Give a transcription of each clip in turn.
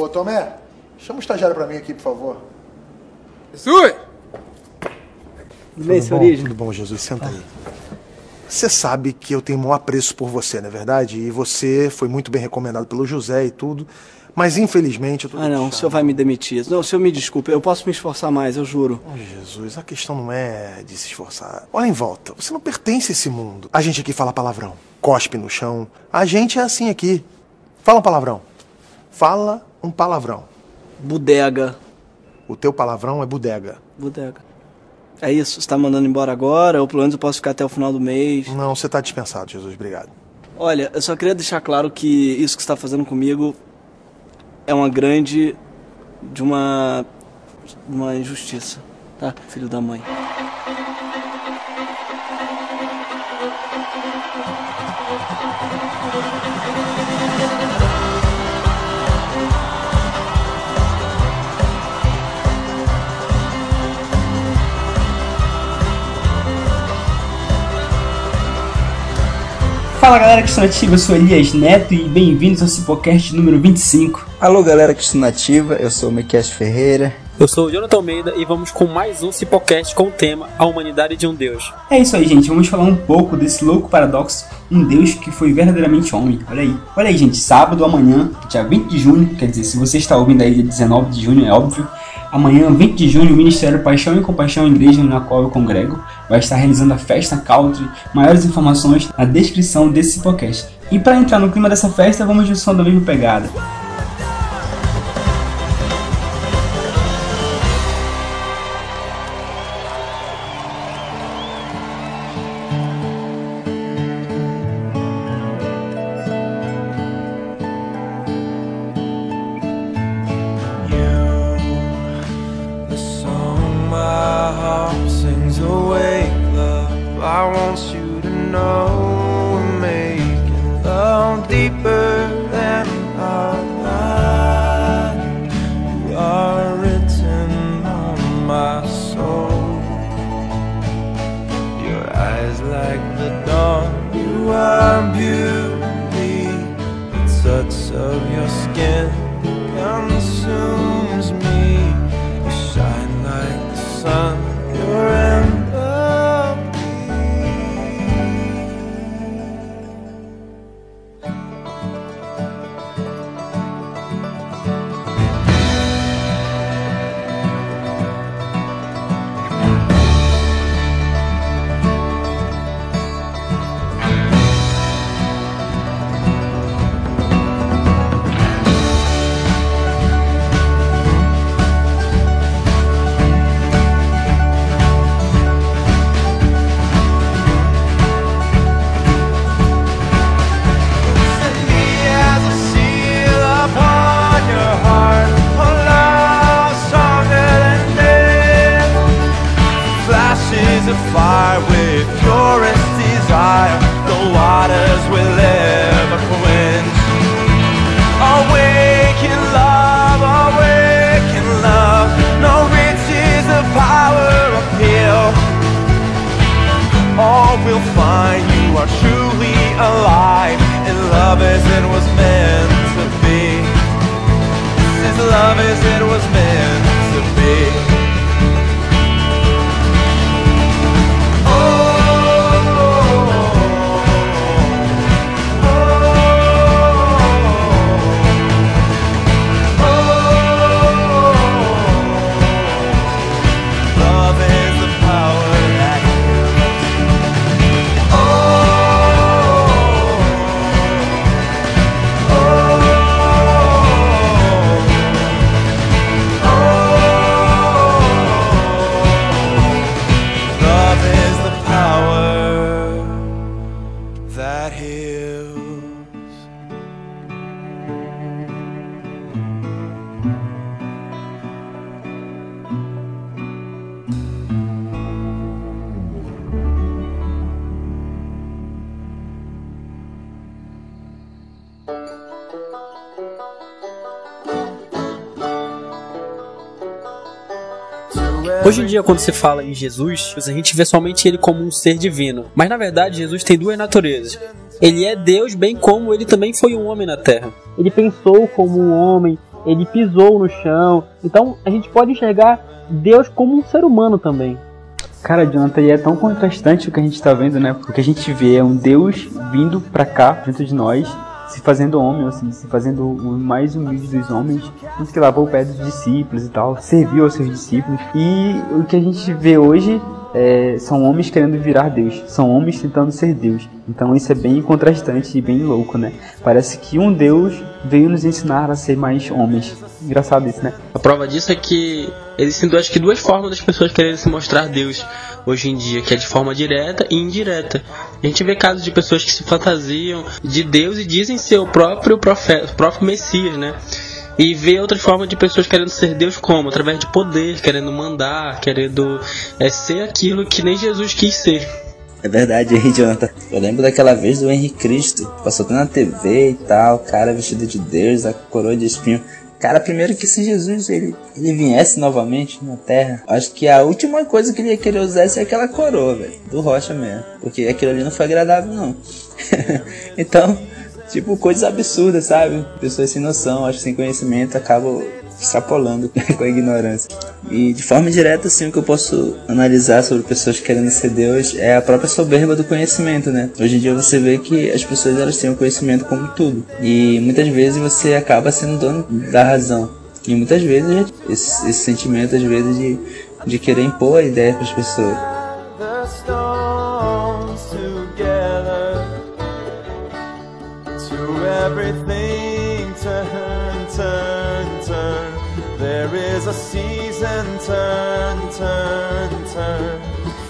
Ô, Tomé, chama o estagiário pra mim aqui, por favor. Jesus! Tudo bem, seu bom? Origem? Tudo bom, Jesus? Senta aí. Você sabe que eu tenho um apreço por você, não é verdade? E você foi muito bem recomendado pelo José e tudo. Mas infelizmente eu tô. Ah, não, o senhor vai me demitir. Não, o senhor me desculpe, eu posso me esforçar mais, eu juro. Oh, Jesus, a questão não é de se esforçar. Olha em volta, você não pertence a esse mundo. A gente aqui fala palavrão, cospe no chão. A gente é assim aqui. Fala um palavrão. Fala um palavrão. Bodega. O teu palavrão é bodega. Bodega. É isso? Você tá mandando embora agora? Ou pelo menos eu posso ficar até o final do mês? Não, você tá dispensado, Jesus, obrigado. Olha, eu só queria deixar claro que isso que você tá fazendo comigo é uma grande. de uma. uma injustiça, tá? Filho da mãe. Fala galera que está nativa, eu sou Elias Neto e bem-vindos ao Cipocast número 25. Alô galera que está nativa, eu sou o Miquel Ferreira. Eu sou o Jonathan Almeida e vamos com mais um Cipocast com o tema A Humanidade de um Deus. É isso aí, gente, vamos falar um pouco desse louco paradoxo, um Deus que foi verdadeiramente homem. Olha aí. Olha aí, gente, sábado amanhã, dia 20 de junho, quer dizer, se você está ouvindo aí dia 19 de junho, é óbvio. Amanhã, 20 de junho, o Ministério Paixão e Compaixão Igreja na qual eu congrego vai estar realizando a festa country. Maiores informações na descrição desse podcast. E para entrar no clima dessa festa, vamos de som da mesma pegada. The dawn. You are beauty. Love as it was Hoje em dia, quando se fala em Jesus, a gente vê somente ele como um ser divino. Mas na verdade, Jesus tem duas naturezas. Ele é Deus, bem como ele também foi um homem na Terra. Ele pensou como um homem, ele pisou no chão. Então a gente pode enxergar Deus como um ser humano também. Cara, Jonathan, e é tão contrastante o que a gente tá vendo, né? Porque a gente vê um Deus vindo pra cá, junto de nós, se fazendo homem, assim, se fazendo o mais humilde dos homens, tanto que lavou o pé dos discípulos e tal, serviu aos seus discípulos. E o que a gente vê hoje é, são homens querendo virar Deus, são homens tentando ser Deus. Então isso é bem contrastante e bem louco, né? Parece que um Deus veio nos ensinar a ser mais homens. Engraçado isso, né? A prova disso é que existem que duas formas das pessoas quererem se mostrar Deus hoje em dia, que é de forma direta e indireta. A gente vê casos de pessoas que se fantasiam de Deus e dizem ser o próprio profeta, o próprio Messias, né? E vê outra forma de pessoas querendo ser Deus como? Através de poder, querendo mandar, querendo é, ser aquilo que nem Jesus quis ser. É verdade aí, Jonathan. Eu lembro daquela vez do Henrique Cristo. Passou na TV e tal, cara vestido de Deus, a coroa de espinho. Cara, primeiro que se Jesus ele, ele viesse novamente na Terra, acho que a última coisa que ele ia querer usar é aquela coroa, velho. Do Rocha mesmo. Porque aquilo ali não foi agradável, não. então, tipo, coisas absurdas, sabe? Pessoas sem noção, acho que sem conhecimento, acabam extrapolando com a ignorância. E de forma direta, assim, o que eu posso analisar sobre pessoas querendo ser Deus é a própria soberba do conhecimento, né? Hoje em dia você vê que as pessoas elas têm o conhecimento como tudo. E muitas vezes você acaba sendo dono da razão. E muitas vezes esse, esse sentimento, às vezes, de, de querer impor a ideia para as pessoas.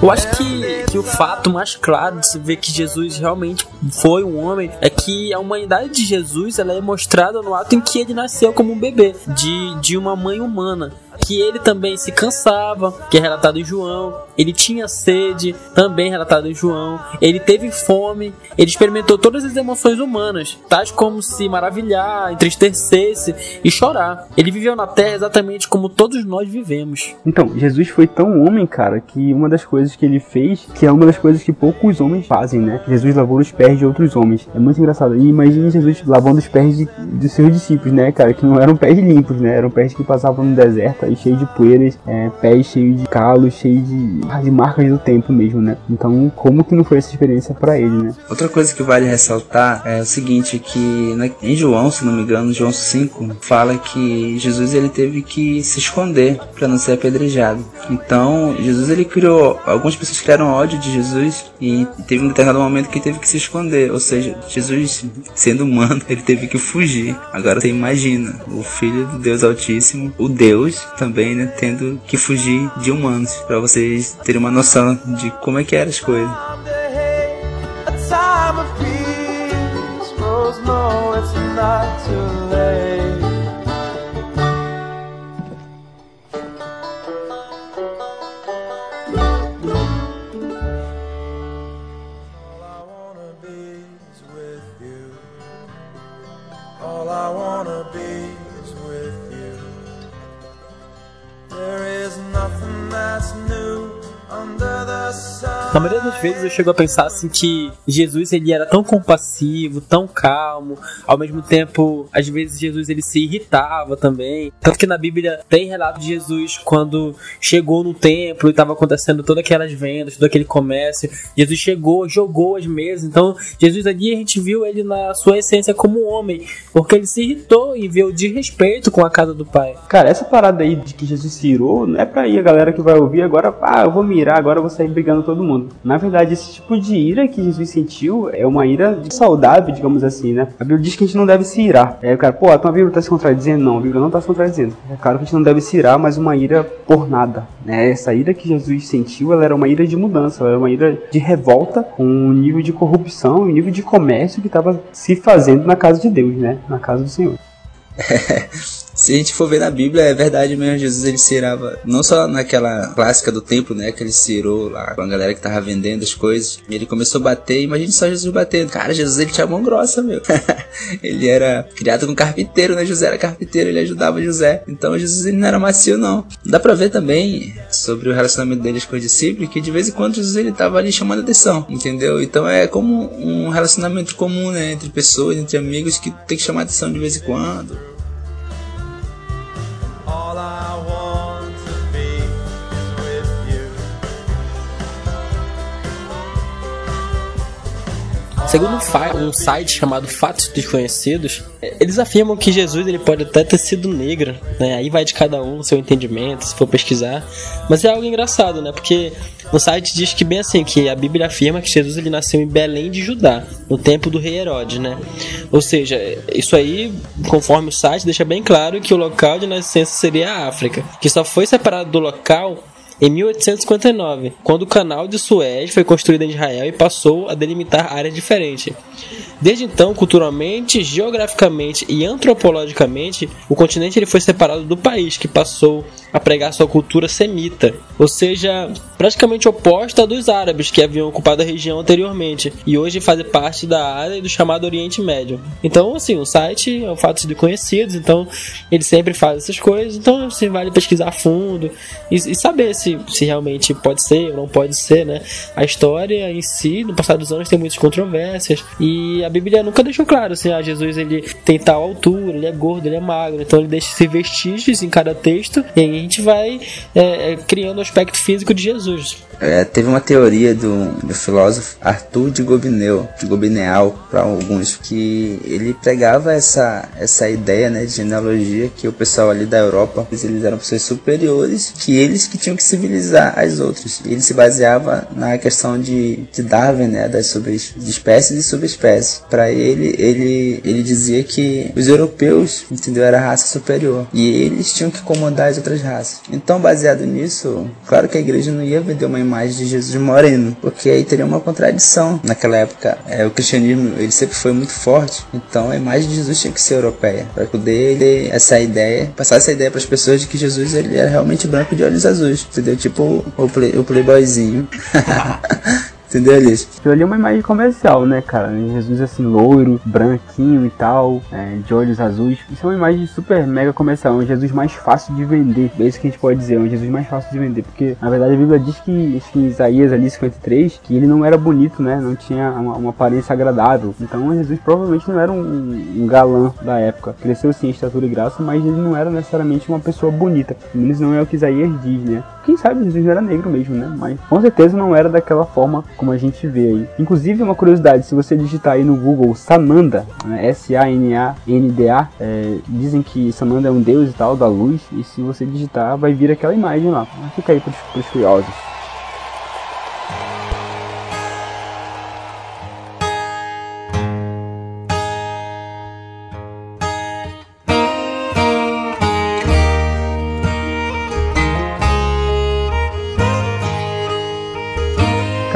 Eu acho que, que o fato mais claro de se ver que Jesus realmente foi um homem é que a humanidade de Jesus ela é mostrada no ato em que ele nasceu como um bebê, de, de uma mãe humana. Que ele também se cansava, que é relatado em João. Ele tinha sede, também relatado em João. Ele teve fome. Ele experimentou todas as emoções humanas, tais como se maravilhar, entristecer-se e chorar. Ele viveu na terra exatamente como todos nós vivemos. Então, Jesus foi tão homem, cara, que uma das coisas que ele fez, que é uma das coisas que poucos homens fazem, né? Jesus lavou os pés de outros homens. É muito engraçado. E imagine Jesus lavando os pés de, de seus discípulos, né, cara? Que não eram pés limpos, né? Eram pés que passavam no deserto cheio de poeiras, é, pés cheios de calos, cheios de, de marcas do tempo mesmo, né? Então, como que não foi essa experiência pra ele, né? Outra coisa que vale ressaltar é o seguinte, que em João, se não me engano, João 5, fala que Jesus ele teve que se esconder para não ser apedrejado. Então, Jesus ele criou, algumas pessoas criaram ódio de Jesus e teve um determinado momento que teve que se esconder, ou seja, Jesus sendo humano, ele teve que fugir. Agora você imagina, o filho do Deus Altíssimo, o Deus também, né, tendo que fugir de humanos, para vocês terem uma noção de como é que eram as coisas. All I wanna be is with you. nothing matters. Na maioria das vezes eu chego a pensar assim que Jesus ele era tão compassivo, tão calmo, ao mesmo tempo, às vezes Jesus ele se irritava também. Tanto que na Bíblia tem relato de Jesus quando chegou no templo e estava acontecendo todas aquelas vendas, todo aquele comércio. Jesus chegou, jogou as mesas. Então, Jesus ali a gente viu ele na sua essência como homem, porque ele se irritou e viu de respeito com a casa do Pai. Cara, essa parada aí de que Jesus se irou, não é pra ir a galera que vai ouvir agora, ah, eu vou mirar, agora eu vou sair brigando todo mundo. Na verdade, esse tipo de ira que Jesus sentiu é uma ira saudável, digamos assim, né? A Bíblia diz que a gente não deve se irar. Aí o cara, pô, então a Bíblia tá se contradizendo? Não, a Bíblia não tá se contradizendo. É claro que a gente não deve se irar, mas uma ira por nada, né? Essa ira que Jesus sentiu, ela era uma ira de mudança, ela era uma ira de revolta com o nível de corrupção o nível de comércio que estava se fazendo na casa de Deus, né? Na casa do Senhor. Se a gente for ver na Bíblia, é verdade mesmo, Jesus ele se irava, não só naquela clássica do templo, né, que ele se irou lá com a galera que tava vendendo as coisas, ele começou a bater, imagine só Jesus batendo. Cara, Jesus ele tinha mão grossa, meu. ele era criado com carpinteiro, né, José era carpinteiro, ele ajudava José. Então Jesus ele não era macio não. Dá pra ver também sobre o relacionamento deles com os discípulos, que de vez em quando Jesus ele tava ali chamando atenção, entendeu? Então é como um relacionamento comum, né, entre pessoas, entre amigos, que tem que chamar atenção de vez em quando. Segundo um, um site chamado Fatos Desconhecidos, eh, eles afirmam que Jesus ele pode até ter sido negro, né? Aí vai de cada um o seu entendimento, se for pesquisar. Mas é algo engraçado, né? Porque no site diz que bem assim, que a Bíblia afirma que Jesus ele nasceu em Belém de Judá, no tempo do rei Herodes, né? Ou seja, isso aí, conforme o site, deixa bem claro que o local de nascença seria a África, que só foi separado do local em 1859, quando o canal de Suez foi construído em Israel e passou a delimitar áreas diferentes. Desde então, culturalmente, geograficamente e antropologicamente, o continente ele foi separado do país, que passou a pregar sua cultura semita, ou seja, praticamente oposta dos árabes que haviam ocupado a região anteriormente e hoje fazem parte da área do chamado Oriente Médio. Então, assim, o site é um fato de conhecidos, então ele sempre faz essas coisas, então você vale pesquisar a fundo e, e saber se, se realmente pode ser ou não pode ser, né? A história em si, no passar dos anos, tem muitas controvérsias e a Bíblia nunca deixou claro assim, ah, Jesus ele tem tal altura, ele é gordo, ele é magro, então ele deixa esses vestígios em cada texto e aí a gente vai é, é, criando o aspecto físico de Jesus. É, teve uma teoria do, do filósofo Arthur de Gobineau, de Gobineau para alguns, que ele pregava essa, essa ideia né, de genealogia que o pessoal ali da Europa eles eram pessoas superiores, que eles que tinham que civilizar as outras. Ele se baseava na questão de, de Darwin, né, das de espécies e subespécies. Para ele, ele, ele dizia que os europeus, entendeu, era a raça superior e eles tinham que comandar as outras raças. Então, baseado nisso, claro que a igreja não ia vender uma imagem de Jesus moreno, porque aí teria uma contradição. Naquela época, é, o cristianismo ele sempre foi muito forte, então a imagem de Jesus tinha que ser europeia, para poder ele, essa ideia, passar essa ideia para as pessoas de que Jesus ele era realmente branco de olhos azuis, entendeu? Tipo o, play, o playboyzinho. Entendeu? Aquilo ali é uma imagem comercial, né, cara? Jesus assim, loiro, branquinho e tal, é, de olhos azuis. Isso é uma imagem super mega comercial. É um Jesus mais fácil de vender. É isso que a gente pode dizer. É um Jesus mais fácil de vender. Porque, na verdade, a Bíblia diz que, que Isaías ali, 53, que ele não era bonito, né? Não tinha uma, uma aparência agradável. Então, Jesus provavelmente não era um, um galã da época. Cresceu sim em estatura e graça, mas ele não era necessariamente uma pessoa bonita. Pelo menos não é o que Isaías diz, né? Quem sabe Jesus era negro mesmo, né? Mas com certeza não era daquela forma como a gente vê aí. Inclusive, uma curiosidade, se você digitar aí no Google Sananda, né, S-A-N-A-N-D-A, é, dizem que Sananda é um deus e tal, da luz, e se você digitar, vai vir aquela imagem lá. Fica aí pros, pros curiosos.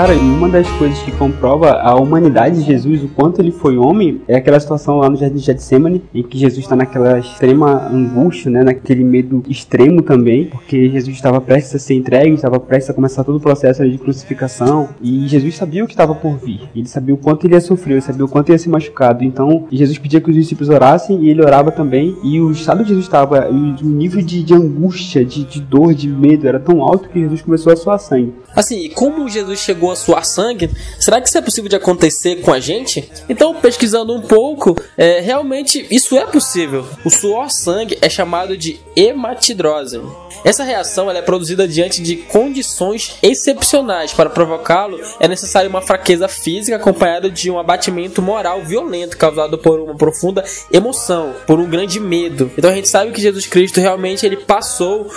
Cara, uma das coisas que comprova a humanidade de Jesus, o quanto ele foi homem, é aquela situação lá no Jardim de Getsemane, em que Jesus está naquela extrema angústia, né, naquele medo extremo também, porque Jesus estava prestes a ser entregue, estava prestes a começar todo o processo de crucificação, e Jesus sabia o que estava por vir. Ele sabia o quanto ele ia sofrer, ele sabia o quanto ia ser machucado. Então, Jesus pedia que os discípulos orassem, e ele orava também, e o estado de Jesus estava, o nível de, de angústia, de, de dor, de medo, era tão alto que Jesus começou a suar sangue. Assim, como Jesus chegou a suar sangue, será que isso é possível de acontecer com a gente? Então, pesquisando um pouco, é, realmente isso é possível. O suor sangue é chamado de hematidrose. Essa reação é produzida diante de condições excepcionais. Para provocá-lo, é necessário uma fraqueza física acompanhada de um abatimento moral violento causado por uma profunda emoção, por um grande medo. Então a gente sabe que Jesus Cristo realmente ele passou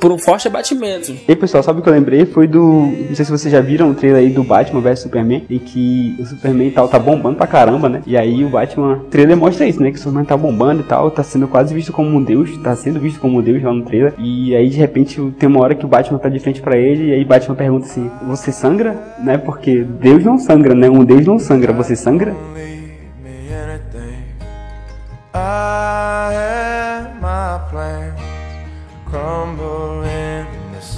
por um forte abatimento. E pessoal, sabe o que eu lembrei? Foi do. Não sei se vocês já viram o trailer aí do Batman vs Superman, em que o Superman e tal tá bombando pra caramba, né? E aí o Batman. O trailer mostra isso, né? Que o Superman tá bombando e tal, tá sendo quase visto como um deus, tá sendo visto como um deus lá no trailer. E aí de repente tem uma hora que o Batman tá de frente pra ele, e aí Batman pergunta assim: Você sangra? Né? Porque Deus não sangra, né? Um deus não sangra, você sangra?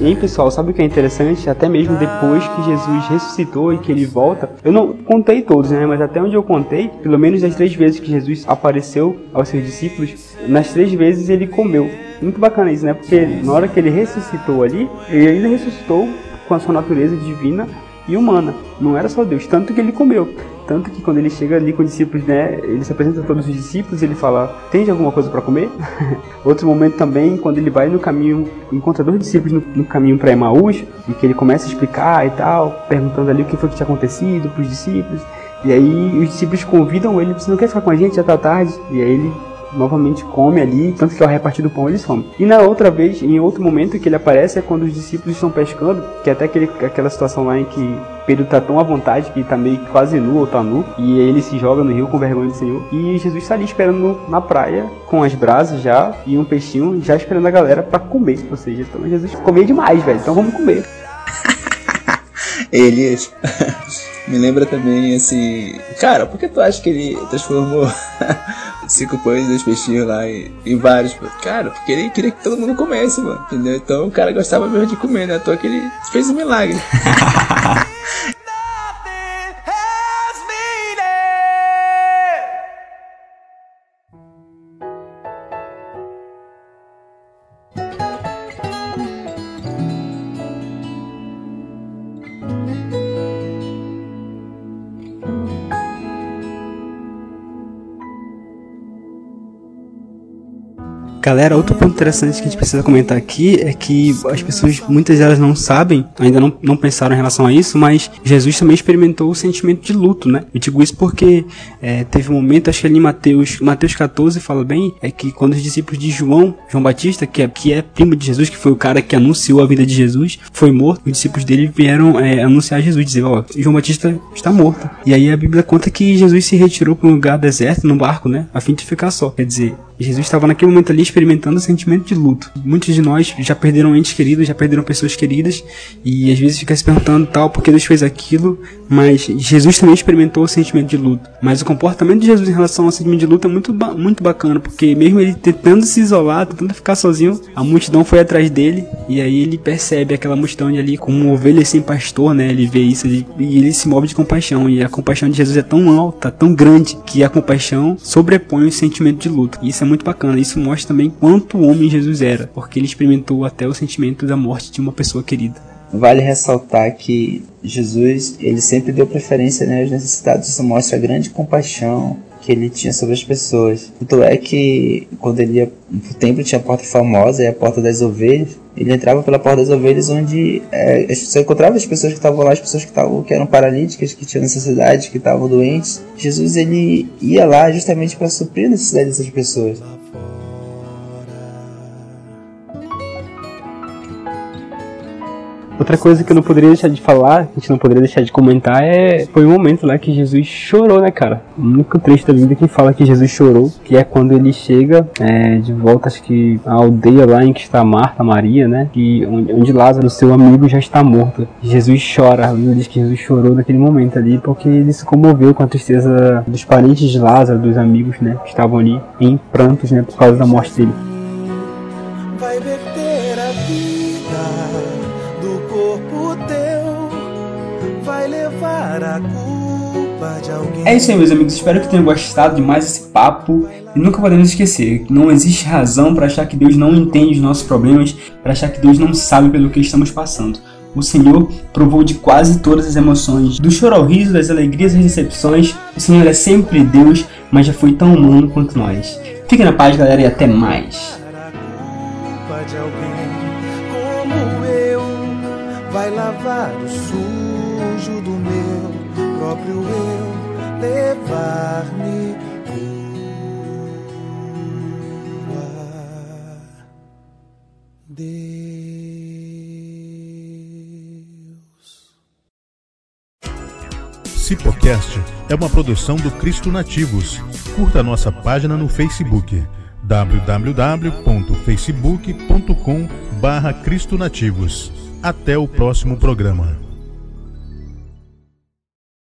E aí, pessoal, sabe o que é interessante? Até mesmo depois que Jesus ressuscitou e que ele volta, eu não contei todos, né? Mas até onde eu contei, pelo menos das três vezes que Jesus apareceu aos seus discípulos, nas três vezes ele comeu. Muito bacana isso, né? Porque na hora que ele ressuscitou ali, ele ainda ressuscitou com a sua natureza divina e humana. Não era só Deus, tanto que ele comeu. Tanto que quando ele chega ali com os discípulos, né, ele se apresenta a todos os discípulos, ele fala: "Tem alguma coisa para comer?" Outro momento também, quando ele vai no caminho, encontra dois discípulos no, no caminho para Emaús, e que ele começa a explicar e tal, perguntando ali o que foi que tinha acontecido para os discípulos. E aí os discípulos convidam ele, você não quer ficar com a gente? Já tá tarde. E aí ele novamente come ali, tanto que ao repartir do pão ele some. E na outra vez, em outro momento que ele aparece é quando os discípulos estão pescando, que é até aquele, aquela situação lá em que Pedro tá tão à vontade que tá meio quase nu ou tá nu, e ele se joga no rio com vergonha do Senhor. E Jesus tá ali esperando na praia, com as brasas já, e um peixinho, já esperando a galera para comer. Ou seja, então Jesus comia demais, velho, então vamos comer. Elias. Me lembra também assim. Cara, por que tu acha que ele transformou cinco pães e dois peixinhos lá em, em vários? Cara, porque ele queria que todo mundo comesse, mano. Entendeu? Então o cara gostava mesmo de comer, né? À toa que ele fez um milagre. Galera, outro ponto interessante que a gente precisa comentar aqui é que as pessoas, muitas delas não sabem, ainda não, não pensaram em relação a isso, mas Jesus também experimentou o sentimento de luto, né? Eu digo isso porque é, teve um momento, acho que ali em Mateus, Mateus 14 fala bem, é que quando os discípulos de João, João Batista, que é, que é primo de Jesus, que foi o cara que anunciou a vida de Jesus, foi morto, os discípulos dele vieram é, anunciar Jesus, dizer, ó, João Batista está morto. E aí a Bíblia conta que Jesus se retirou para um lugar deserto, num barco, né? A fim de ficar só. Quer dizer, Jesus estava naquele momento ali experimentando o sentimento de luto. Muitos de nós já perderam entes queridos, já perderam pessoas queridas, e às vezes fica se perguntando tal, por que Deus fez aquilo, mas Jesus também experimentou o sentimento de luto. Mas o comportamento de Jesus em relação ao sentimento de luto é muito, muito bacana, porque mesmo ele tentando se isolar, tentando ficar sozinho, a multidão foi atrás dele, e aí ele percebe aquela multidão ali como uma ovelha sem pastor, né? Ele vê isso ele, e ele se move de compaixão, e a compaixão de Jesus é tão alta, tão grande, que a compaixão sobrepõe o sentimento de luto. Isso é muito bacana. Isso mostra também quanto homem Jesus era, porque ele experimentou até o sentimento da morte de uma pessoa querida. Vale ressaltar que Jesus, ele sempre deu preferência né, aos necessitados. Isso mostra a grande compaixão que ele tinha sobre as pessoas. Tanto é que quando ele ia o templo tinha a porta famosa, e a porta das ovelhas. Ele entrava pela porta das ovelhas, onde é, você encontrava as pessoas que estavam lá, as pessoas que estavam que eram paralíticas, que tinham necessidade, que estavam doentes. Jesus ele ia lá justamente para suprir a necessidade dessas pessoas. Outra coisa que eu não poderia deixar de falar, que a gente não poderia deixar de comentar, é foi o momento lá que Jesus chorou, né, cara? O único trecho da Bíblia que fala que Jesus chorou, que é quando ele chega é, de volta, acho que a aldeia lá em que está Marta, Maria, né? E onde, onde Lázaro, seu amigo, já está morto. Jesus chora, a Bíblia diz que Jesus chorou naquele momento ali, porque ele se comoveu com a tristeza dos parentes de Lázaro, dos amigos, né? Que estavam ali em prantos, né? Por causa da morte dele. vai É isso aí, meus amigos. Espero que tenham gostado de mais esse papo. E nunca podemos esquecer que não existe razão para achar que Deus não entende os nossos problemas, para achar que Deus não sabe pelo que estamos passando. O Senhor provou de quase todas as emoções, do choro ao riso, das alegrias às decepções. O Senhor é sempre Deus, mas já foi tão humano quanto nós. Fiquem na paz, galera, e até mais. Lavar o sujo do meu próprio eu levar-me crua. Deus. Cipocast é uma produção do Cristo Nativos. Curta nossa página no Facebook www.facebook.com barra Cristo Nativos. Até o próximo programa.